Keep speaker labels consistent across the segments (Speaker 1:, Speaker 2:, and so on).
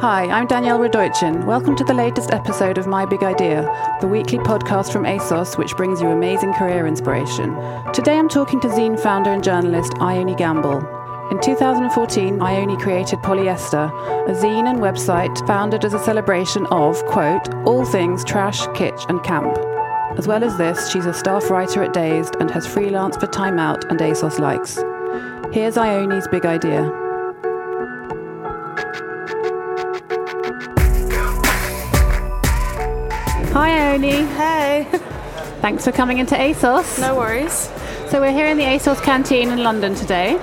Speaker 1: Hi, I'm Danielle Radoichin. Welcome to the latest episode of My Big Idea, the weekly podcast from ASOS which brings you amazing career inspiration. Today I'm talking to zine founder and journalist Ione Gamble. In 2014, Ione created Polyester, a zine and website founded as a celebration of, quote, all things trash, kitsch, and camp. As well as this, she's a staff writer at Dazed and has freelanced for Time Out and ASOS Likes. Here's Ione's big idea.
Speaker 2: Hey,
Speaker 1: Thanks for coming into ASOS.
Speaker 2: no worries.
Speaker 1: So we're here in the ASOS canteen in London today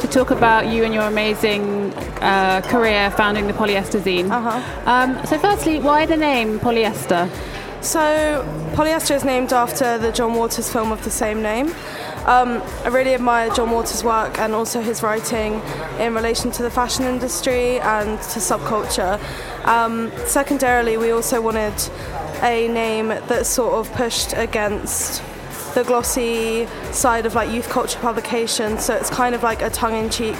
Speaker 1: to talk about you and your amazing uh, career founding the Polyester Zine.
Speaker 2: Uh-huh.
Speaker 1: Um, so firstly, why the name Polyester?
Speaker 2: So, Polyester is named after the John Waters film of the same name. Um, I really admire John Waters' work and also his writing in relation to the fashion industry and to subculture. Um, secondarily, we also wanted a name that sort of pushed against the glossy side of like youth culture publication. So it's kind of like a tongue-in-cheek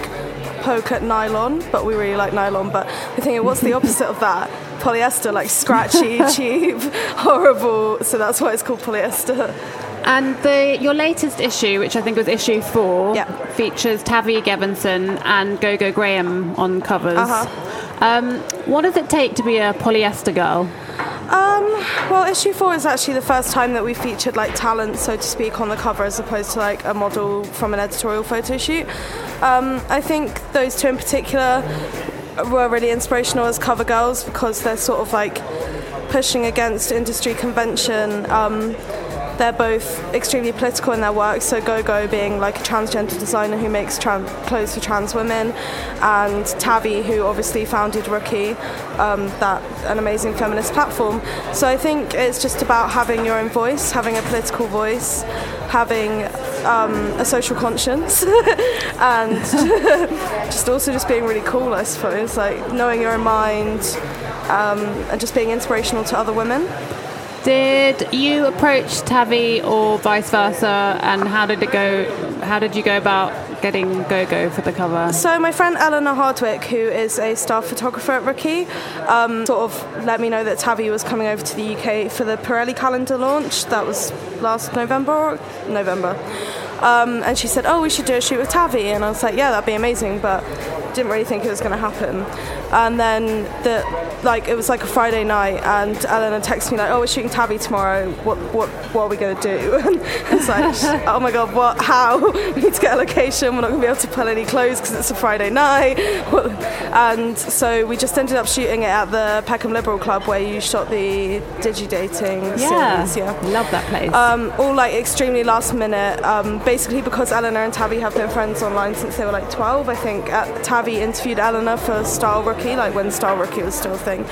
Speaker 2: poke at nylon, but we really like nylon. But we're thinking, what's the opposite of that? Polyester, like scratchy, cheap, horrible. So that's why it's called polyester.
Speaker 1: And the, your latest issue, which I think was issue four,
Speaker 2: Yeah.
Speaker 1: features Tavi Gevinson and Gogo Graham on covers.
Speaker 2: Uh-huh.
Speaker 1: Um, what does it take to be a polyester girl?
Speaker 2: Um, well, issue four is actually the first time that we featured like talent, so to speak, on the cover as opposed to like a model from an editorial photo shoot. Um, I think those two in particular were really inspirational as cover girls because they're sort of like pushing against industry convention. Um, they're both extremely political in their work. So Gogo being like a transgender designer who makes clothes for trans women, and Tavi who obviously founded Rookie, um, that an amazing feminist platform. So I think it's just about having your own voice, having a political voice, having um, a social conscience, and just also just being really cool. I suppose like knowing your own mind. Um, and just being inspirational to other women.
Speaker 1: Did you approach Tavi or vice versa? And how did it go? How did you go about getting Gogo for the cover?
Speaker 2: So my friend Eleanor Hardwick, who is a staff photographer at Rookie, um, sort of let me know that Tavi was coming over to the UK for the Pirelli calendar launch. That was last November. November. Um, and she said, "Oh, we should do a shoot with Tavi," and I was like, "Yeah, that'd be amazing," but didn't really think it was going to happen. And then the like it was like a Friday night, and Eleanor texted me like, "Oh, we're shooting Tavi tomorrow. What what what are we going to do?" And it's like, "Oh my god, what? How? we need to get a location. We're not going to be able to pull any clothes because it's a Friday night." and so we just ended up shooting it at the Peckham Liberal Club where you shot the digi dating
Speaker 1: Yeah,
Speaker 2: scenes. Yeah.
Speaker 1: love that place.
Speaker 2: Um, all like extremely last minute. Um, basically, because Eleanor and Tavi have been friends online since they were like 12, I think. Uh, Tavi interviewed Eleanor for Style Rookie, like when Style Rookie was still a thing.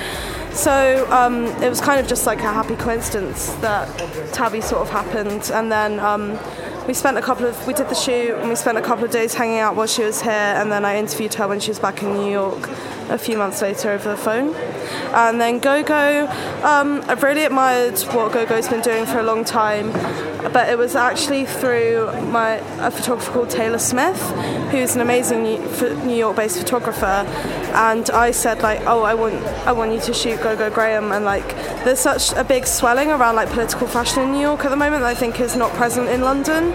Speaker 2: So um, it was kind of just like a happy coincidence that Tavi sort of happened, and then. Um, we spent a couple of we did the shoot and we spent a couple of days hanging out while she was here and then I interviewed her when she was back in New York a few months later over the phone. And then Gogo um, I've really admired what Gogo's been doing for a long time but it was actually through my a photographer called Taylor Smith who's an amazing New York-based photographer. And I said like oh I want I want you to shoot Gogo Graham. And like there's such a big swelling around like political fashion in New York at the moment that I think is not present in London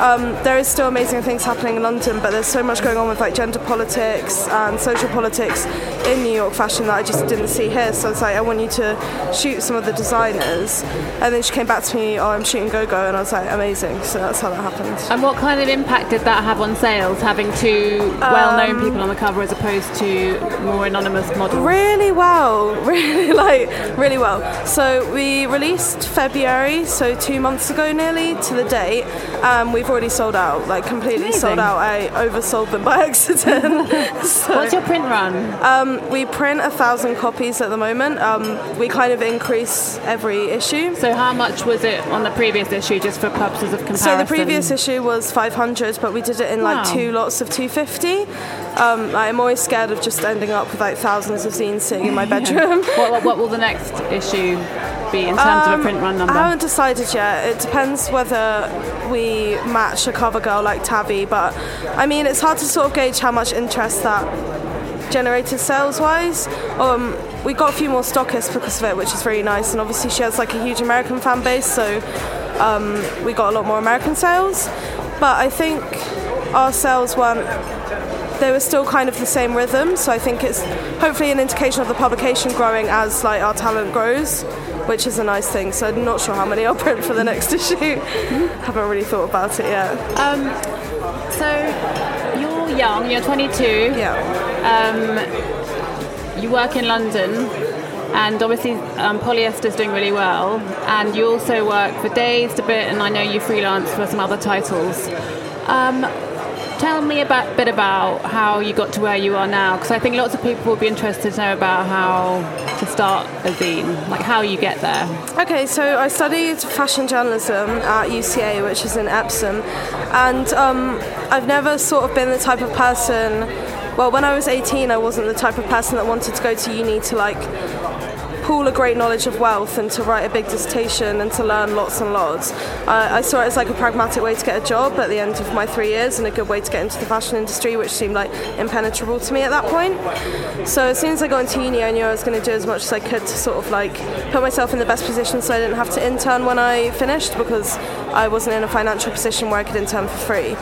Speaker 2: um, there is still amazing things happening in London, but there's so much going on with like gender politics and social politics in New York fashion that I just didn't see here. So it's like I want you to shoot some of the designers, and then she came back to me, oh, I'm shooting Gogo, and I was like, amazing. So that's how that happened.
Speaker 1: and what kind of impact did that have on sales, having two well-known people on the cover as opposed to more anonymous models?
Speaker 2: Really well, really like really well. So we released February, so two months ago nearly to the date. Um, we've they've already sold out, like completely
Speaker 1: Amazing.
Speaker 2: sold out. I oversold them by accident. so,
Speaker 1: What's your print run?
Speaker 2: um, we print a thousand copies at the moment. Um, we kind of increase every issue.
Speaker 1: So how much was it on the previous issue, just for purposes of comparison?
Speaker 2: So the previous issue was 500, but we did it in like
Speaker 1: Wow.
Speaker 2: two lots of 250. Um, I'm always scared of just ending up with like thousands of zines sitting in my bedroom.
Speaker 1: what, what, what will the next issue be in terms of a print run number?
Speaker 2: Um, I haven't decided yet. It depends whether we match a cover girl like Tavi, but I mean, it's hard to sort of gauge how much interest that generated sales wise. Um, we got a few more stockists because of it, which is really nice, and obviously she has like a huge American fan base, so um, we got a lot more American sales. But I think our sales weren't they were still kind of the same rhythm. So I think it's hopefully an indication of the publication growing as like our talent grows, which is a nice thing. So I'm not sure how many I'll print for the next issue. Haven't really thought about it yet.
Speaker 1: Um, so you're young, you're 22.
Speaker 2: Yeah.
Speaker 1: Um, you work in London, and obviously um, Polyester's doing really well. And you also work for Dazed a bit, and I know you freelance for some other titles. Um, tell me a bit, bit about how you got to where you are now, because I think lots of people will be interested to know about how to start a zine, like how you get there.
Speaker 2: Okay, so I studied fashion journalism at UCA, which is in Epsom, and um, I've never sort of been the type of person. Well, when I was 18, I wasn't the type of person that wanted to go to uni to like pool a great knowledge of wealth and to write a big dissertation and to learn lots and lots. I saw it as like a pragmatic way to get a job at the end of my three years and a good way to get into the fashion industry, which seemed like impenetrable to me at that point. So as soon as I got into uni, I knew I was going to do as much as I could to sort of like put myself in the best position so I didn't have to intern when I finished because I wasn't in a financial position where I could intern for free.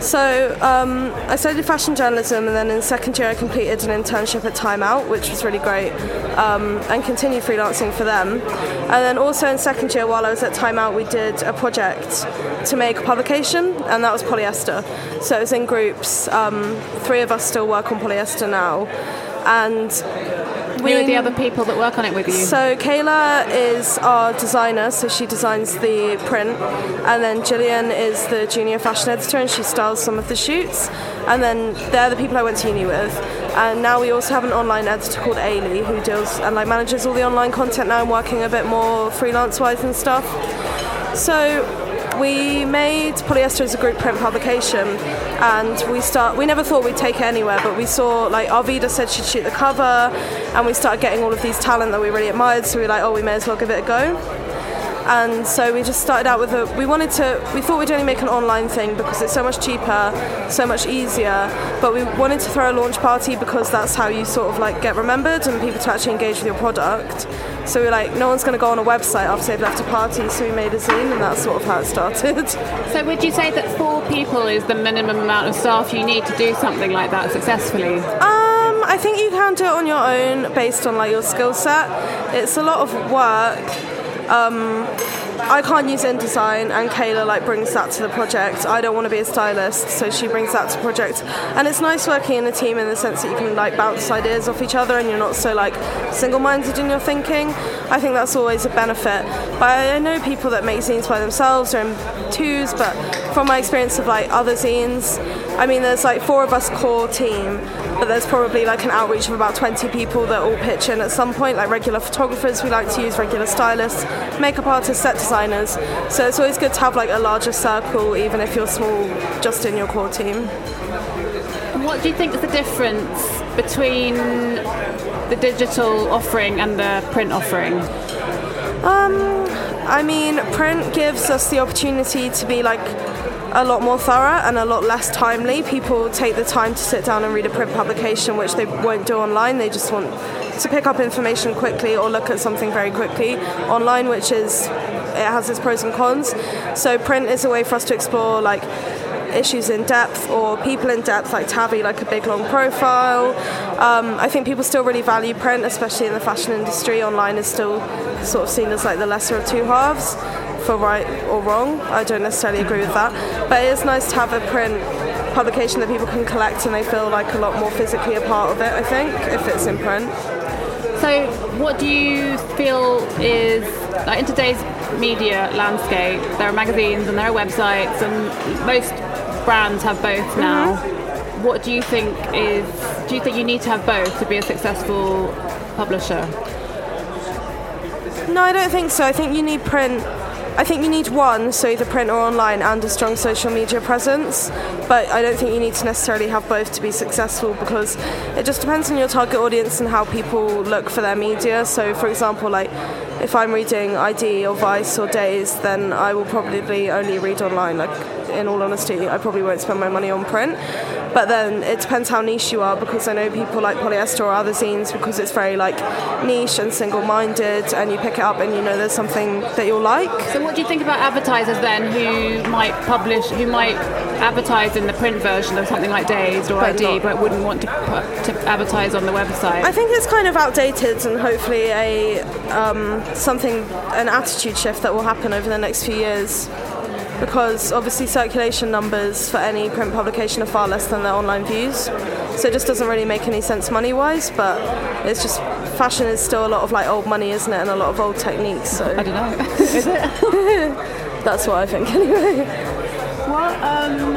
Speaker 2: So um, I studied fashion journalism, and then in second year I completed an internship at Time Out, which was really great, um, and continued freelancing for them. And then also in second year, while I was at Time Out, we did a project to make a publication, and that was polyester. So it was in groups. Um, three of us still work on polyester now, and
Speaker 1: Who are the other people that work on it with you?
Speaker 2: so Kayla is our designer, so she designs the print, and then Gillian is the junior fashion editor, and she styles some of the shoots. And then they're the people I went to uni with. And now we also have an online editor called Ailey who deals and like manages all the online content. Now I'm working a bit more freelance wise and stuff. So we made polyester as a group print publication and we start we never thought we'd take it anywhere but we saw like Arvida said she'd shoot the cover and we started getting all of these talent that we really admired so we were like oh we may as well give it a go and so we just started out with a we wanted to we thought we'd only make an online thing because it's so much cheaper so much easier but we wanted to throw a launch party because that's how you sort of like get remembered and people to actually engage with your product so we were like no one's going to go on a website after they've left a party so we made a zine and that's sort of how it started
Speaker 1: So would you say that four people is the minimum amount of staff you need to do something like that successfully?
Speaker 2: Um, I think you can do it on your own based on like your skill set. It's a lot of work. Um, I can't use InDesign, and Kayla like brings that to the project. I don't want to be a stylist, so she brings that to the project. And it's nice working in a team in the sense that you can like bounce ideas off each other, and you're not so like single-minded in your thinking. I think that's always a benefit. But I know people that make zines by themselves or in twos, but from my experience of like other zines, I mean, there's like four of us core team, but there's probably like an outreach of about 20 people that all pitch in at some point, like regular photographers we like to use, regular stylists, makeup artists, set designers. So it's always good to have like a larger circle, even if you're small, just in your core team.
Speaker 1: And what do you think is the difference between the digital offering and the print offering?
Speaker 2: Um, I mean, print gives us the opportunity to be like a lot more thorough and a lot less timely. People take the time to sit down and read a print publication, which they won't do online. They just want to pick up information quickly or look at something very quickly online, which is it has its pros and cons. So print is a way for us to explore like issues in depth or people in depth like Tavi, like a big long profile. Um, I think people still really value print, especially in the fashion industry. Online is still sort of seen as like the lesser of two halves, for right or wrong. I don't necessarily agree with that, but it is nice to have a print publication that people can collect and they feel like a lot more physically a part of it. I think if it's in print.
Speaker 1: So, what do you feel is like in today's media landscape. There are magazines and there are websites, and most brands have both now. Mm-hmm. What do you think is? Do you think you need to have both to be a successful publisher?
Speaker 2: No, I don't think so. I think you need print I think you need one, so either print or online, and a strong social media presence. But I don't think you need to necessarily have both to be successful because it just depends on your target audience and how people look for their media. So, for example, like if I'm reading ID or Vice or Dazed, then I will probably only read online. Like, in all honesty, I probably won't spend my money on print. But then it depends how niche you are because I know people like polyester or other zines because it's very like niche and single-minded, and you pick it up and you know there's something that you'll like.
Speaker 1: So, what do you think about advertisers then who might publish, who might advertise in the print version of something like Dazed or but ID, not. but wouldn't want to put, to advertise on the website?
Speaker 2: I think it's kind of outdated, and hopefully a um, something an attitude shift that will happen over the next few years because obviously circulation numbers for any print publication are far less than their online views. So it just doesn't really make any sense money wise, but it's just fashion is still a lot of like old money, isn't it? And a lot of old techniques. So
Speaker 1: I don't know. is it?
Speaker 2: That's what I think anyway.
Speaker 1: Well, um,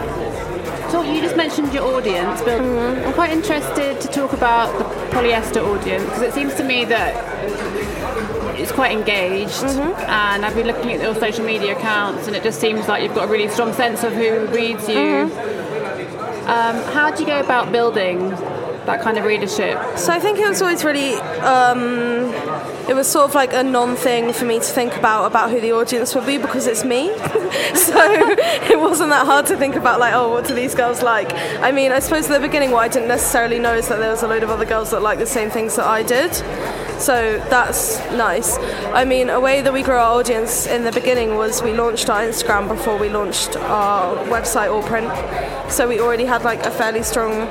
Speaker 1: so you just mentioned your audience, but mm-hmm. I'm quite interested to talk about the polyester audience because it seems to me that it's quite engaged, mm-hmm. and I've been looking at your social media accounts, and it just seems like you've got a really strong sense of who reads you. Mm-hmm. Um, how do you go about building that kind of readership?
Speaker 2: So I think it was always really. Um, it was sort of like a non-thing for me to think about about who the audience would be because it's me. so it wasn't that hard to think about like, oh, what do these girls like? I mean, I suppose at the beginning, what I didn't necessarily know is that there was a load of other girls that like the same things that I did. So that's nice. I mean, a way that we grew our audience in the beginning was we launched our Instagram before we launched our website or print. So we already had like a fairly strong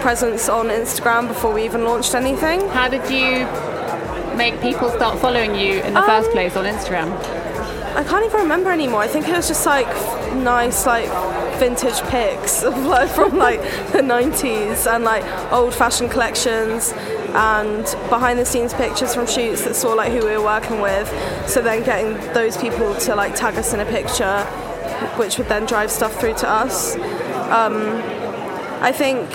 Speaker 2: presence on Instagram before we even launched anything.
Speaker 1: How did you make people start following you in the um, first place on Instagram?
Speaker 2: I can't even remember anymore. I think it was just like nice, like vintage pics of like from like the 90s and like old fashioned collections and behind the scenes pictures from shoots that saw like who we were working with. So then getting those people to like tag us in a picture, which would then drive stuff through to us. Um, I think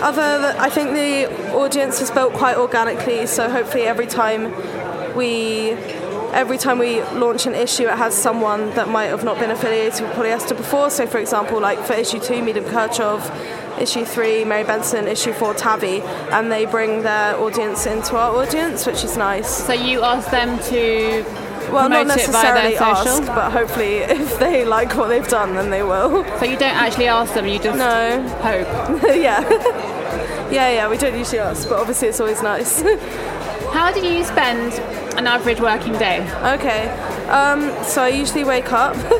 Speaker 2: other I think the audience is built quite organically. So hopefully every time we every time we launch an issue, it has someone that might have not been affiliated with polyester before. So, for example, like for issue two, Medium Kirchhoff, issue three, Mary Benson, issue four, Tavi, and they bring their audience into our audience, which is nice.
Speaker 1: So you ask them to
Speaker 2: well, not necessarily ask, but hopefully, if they like what they've done, then they will.
Speaker 1: So you don't actually ask them; you just
Speaker 2: no
Speaker 1: hope.
Speaker 2: yeah, yeah, yeah. We don't usually ask, but obviously, it's always nice.
Speaker 1: How do you spend an average working day?
Speaker 2: Okay, um, so I usually wake up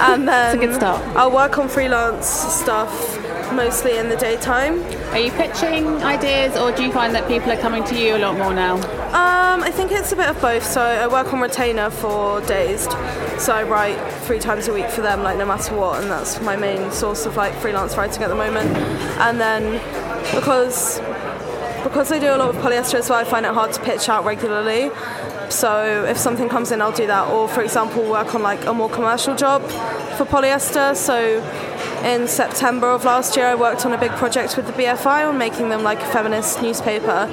Speaker 2: and then
Speaker 1: a good start.
Speaker 2: I'll work on freelance stuff mostly in the daytime.
Speaker 1: Are you pitching ideas, or do you find that people are coming to you a lot more now?
Speaker 2: Um, I think it's a bit of both. So I work on retainer for Dazed, so I write three times a week for them, like no matter what, and that's my main source of like freelance writing at the moment. And then because because I do a lot of polyester as well, I find it hard to pitch out regularly. So if something comes in, I'll do that. Or for example, work on like a more commercial job for polyester. So in September of last year, I worked on a big project with the BFI on making them like a feminist newspaper.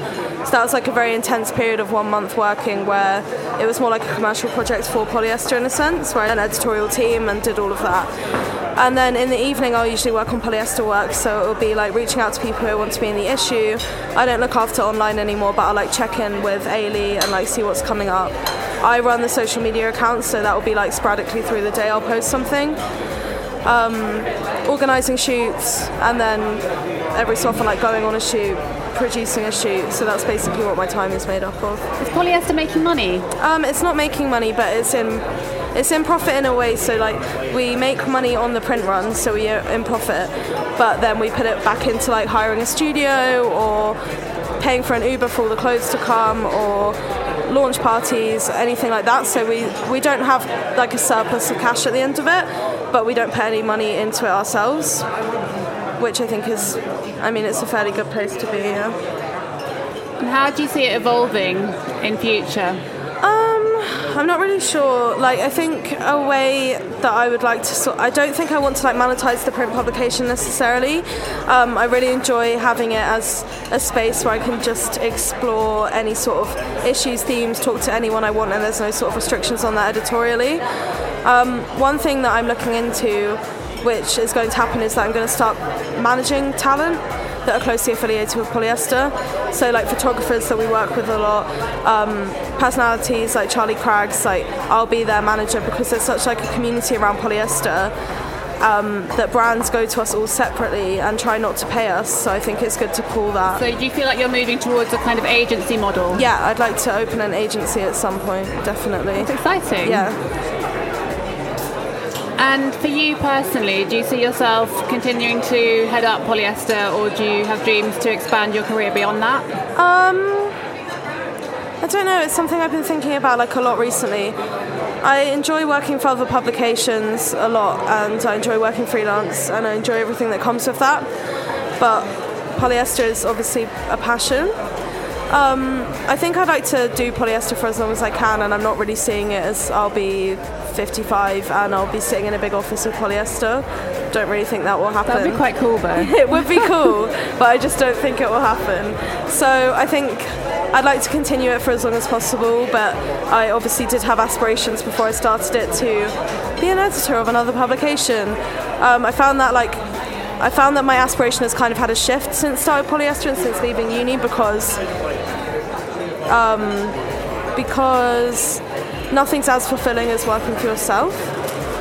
Speaker 2: So that was like a very intense period of one month working where it was more like a commercial project for polyester in a sense, where I had an editorial team and did all of that. And then in the evening, I'll usually work on polyester work, so it'll be like reaching out to people who want to be in the issue. I don't look after online anymore, but I'll like check in with Ailey and like see what's coming up. I run the social media accounts, so that will be like sporadically through the day I'll post something um, organising shoots, and then every so often like going on a shoot, producing a shoot. So that's basically what my time is made up of.
Speaker 1: Is polyester making money?
Speaker 2: Um, it's not making money, but it's in it's in profit in a way. So like we make money on the print run, so we are in profit, but then we put it back into like hiring a studio or paying for an Uber for all the clothes to come or launch parties, anything like that. So we, we don't have like a surplus of cash at the end of it, but we don't pay any money into it ourselves, which I think is, I mean, it's a fairly good place to be. Yeah.
Speaker 1: And how do you see it evolving in future?
Speaker 2: I'm not really sure. Like, I think a way that I would like to sort. I don't think I want to like monetize the print publication necessarily. Um, I really enjoy having it as a space where I can just explore any sort of issues, themes, talk to anyone I want, and there's no sort of restrictions on that editorially. Um, one thing that I'm looking into, which is going to happen, is that I'm going to start managing talent that are closely affiliated with polyester. So like photographers that we work with a lot, um, personalities like Charlie Craggs, like I'll be their manager because there's such like a community around polyester. Um, that brands go to us all separately and try not to pay us. So I think it's good to pull that.
Speaker 1: So do you feel like you're moving towards a kind of agency model?
Speaker 2: Yeah, I'd like to open an agency at some point, definitely.
Speaker 1: It's exciting.
Speaker 2: Yeah.
Speaker 1: And for you personally, do you see yourself continuing to head up polyester or do you have dreams to expand your career beyond that?
Speaker 2: Um, I don't know. It's something I've been thinking about like a lot recently. I enjoy working for other publications a lot, and I enjoy working freelance, and I enjoy everything that comes with that. But polyester is obviously a passion. Um, I think I'd like to do polyester for as long as I can, and I'm not really seeing it as I'll be 55 and I'll be sitting in a big office with polyester. Don't really think that will happen.
Speaker 1: That'd be quite cool, though.
Speaker 2: it would be cool, but I just don't think it will happen. So I think I'd like to continue it for as long as possible, but I obviously did have aspirations before I started it to be an editor of another publication. Um, I found that like I found that my aspiration has kind of had a shift since started polyester and since leaving uni because um, because nothing's as fulfilling as working for yourself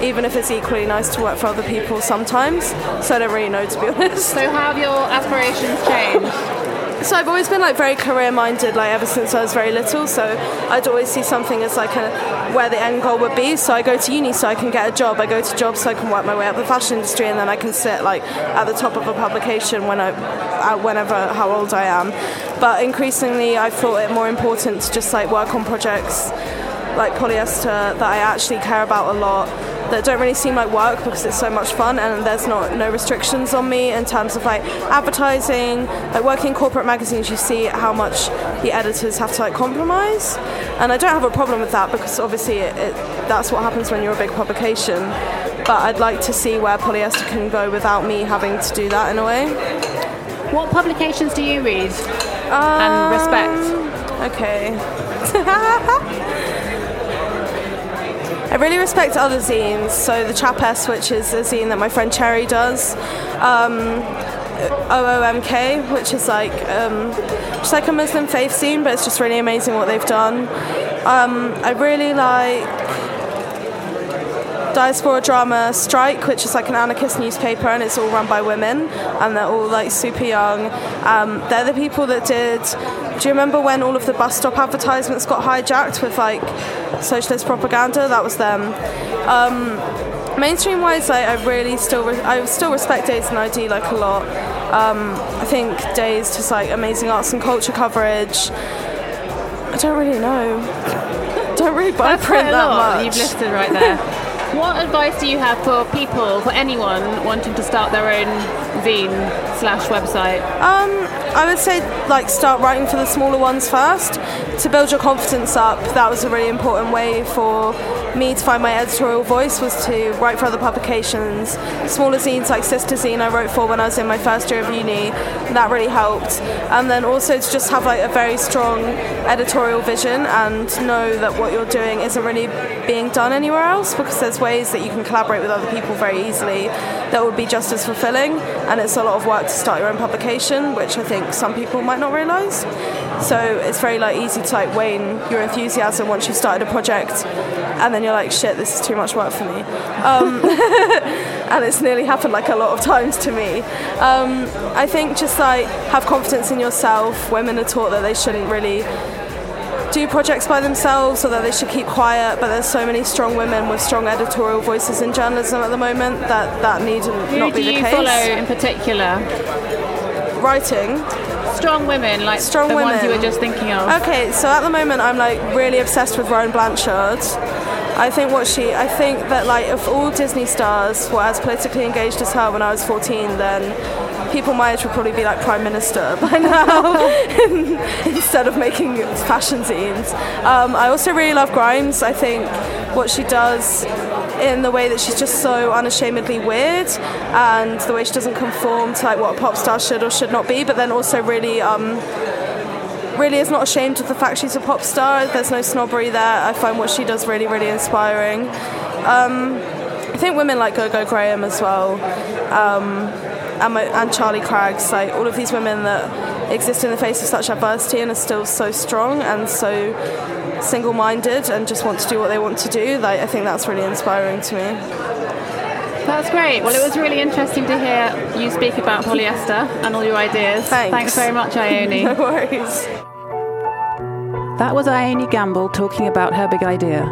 Speaker 2: even if it's equally nice to work for other people sometimes. So I don't really know to be honest.
Speaker 1: So how have your aspirations changed?
Speaker 2: So I've always been like very career minded, like ever since I was very little. So I'd always see something as like a, where the end goal would be. So I go to uni so I can get a job. I go to jobs so I can work my way up the fashion industry, and then I can sit like at the top of a publication when I, uh, whenever how old I am. But increasingly, I've thought it more important to just like work on projects like polyester that I actually care about a lot that don't really seem like work because it's so much fun and there's not no restrictions on me in terms of like advertising like working in corporate magazines you see how much the editors have to like compromise. And I don't have a problem with that because obviously it, it, that's what happens when you're a big publication. But I'd like to see where polyester can go without me having to do that in a way.
Speaker 1: What publications do you read
Speaker 2: um,
Speaker 1: and respect?
Speaker 2: Okay. I really respect other zines. So the Chapes, which is a zine that my friend Cherry does. Um, OOMK, which is like um, just like a Muslim faith zine, but it's just really amazing what they've done. Um, I really like Diaspora Drama Strike, which is like an anarchist newspaper, and it's all run by women, and they're all like super young. Um, they're the people that did. Do you remember when all of the bus stop advertisements got hijacked with like socialist propaganda? That was them. Um, mainstream wise, like, I really still re- I still respect Dazed and ID like a lot. Um, I think Dazed just like amazing arts and culture coverage. I don't really know. don't really buy
Speaker 1: That's
Speaker 2: print that much.
Speaker 1: You've listed right there. what advice do you have for people, for anyone wanting to start their own zine slash website?
Speaker 2: Um, I would say like start writing for the smaller ones first to build your confidence up. That was a really important way for me to find my editorial voice was to write for other publications. Smaller zines like Sister Zine I wrote for when I was in my first year of uni. That really helped. And then also to just have like a very strong editorial vision and know that what you're doing isn't really being done anywhere else because there's ways that you can collaborate with other people very easily that would be just as fulfilling and it's a lot of work to start your own publication which I think some people might not realise. So it's very like easy to like wane your enthusiasm once you've started a project and then you're like shit this is too much work for me. Um, and it's nearly happened like a lot of times to me. Um, I think just like have confidence in yourself. Women are taught that they shouldn't really do projects by themselves or that they should keep quiet but there's so many strong women with strong editorial voices in journalism at the moment that that need
Speaker 1: Who
Speaker 2: not
Speaker 1: do
Speaker 2: be the
Speaker 1: you
Speaker 2: case
Speaker 1: follow in particular?
Speaker 2: writing
Speaker 1: Strong women, like
Speaker 2: Strong
Speaker 1: the ones you were just thinking of.
Speaker 2: Okay, so at the moment I'm like really obsessed with Rowan Blanchard. I think what she, I think that like of all Disney stars were as politically engaged as her when I was 14, then people my age would probably be like prime minister by now instead of making fashion zines. Um, I also really love Grimes. I think what she does in the way that she's just so unashamedly weird and the way she doesn't conform to like what a pop star should or should not be, but then also really um, really is not ashamed of the fact she's a pop star. There's no snobbery there. I find what she does really, really inspiring. Um, I think women like Gogo Graham as well, um, and, my, and Charlie Craggs, like all of these women that exist in the face of such adversity and are still so strong and so single-minded and just want to do what they want to do. Like I think that's really inspiring to me.
Speaker 1: That's great. Well, it was really interesting to hear you speak about polyester and all your ideas.
Speaker 2: Thanks.
Speaker 1: Thanks very much, Ione.
Speaker 2: no worries.
Speaker 1: That was Ione Gamble talking about her big idea.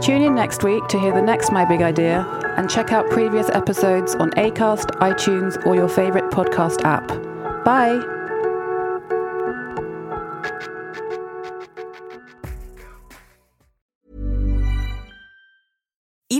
Speaker 1: Tune in next week to hear the next My Big Idea and check out previous episodes on Acast, iTunes, or your favorite podcast app. Bye.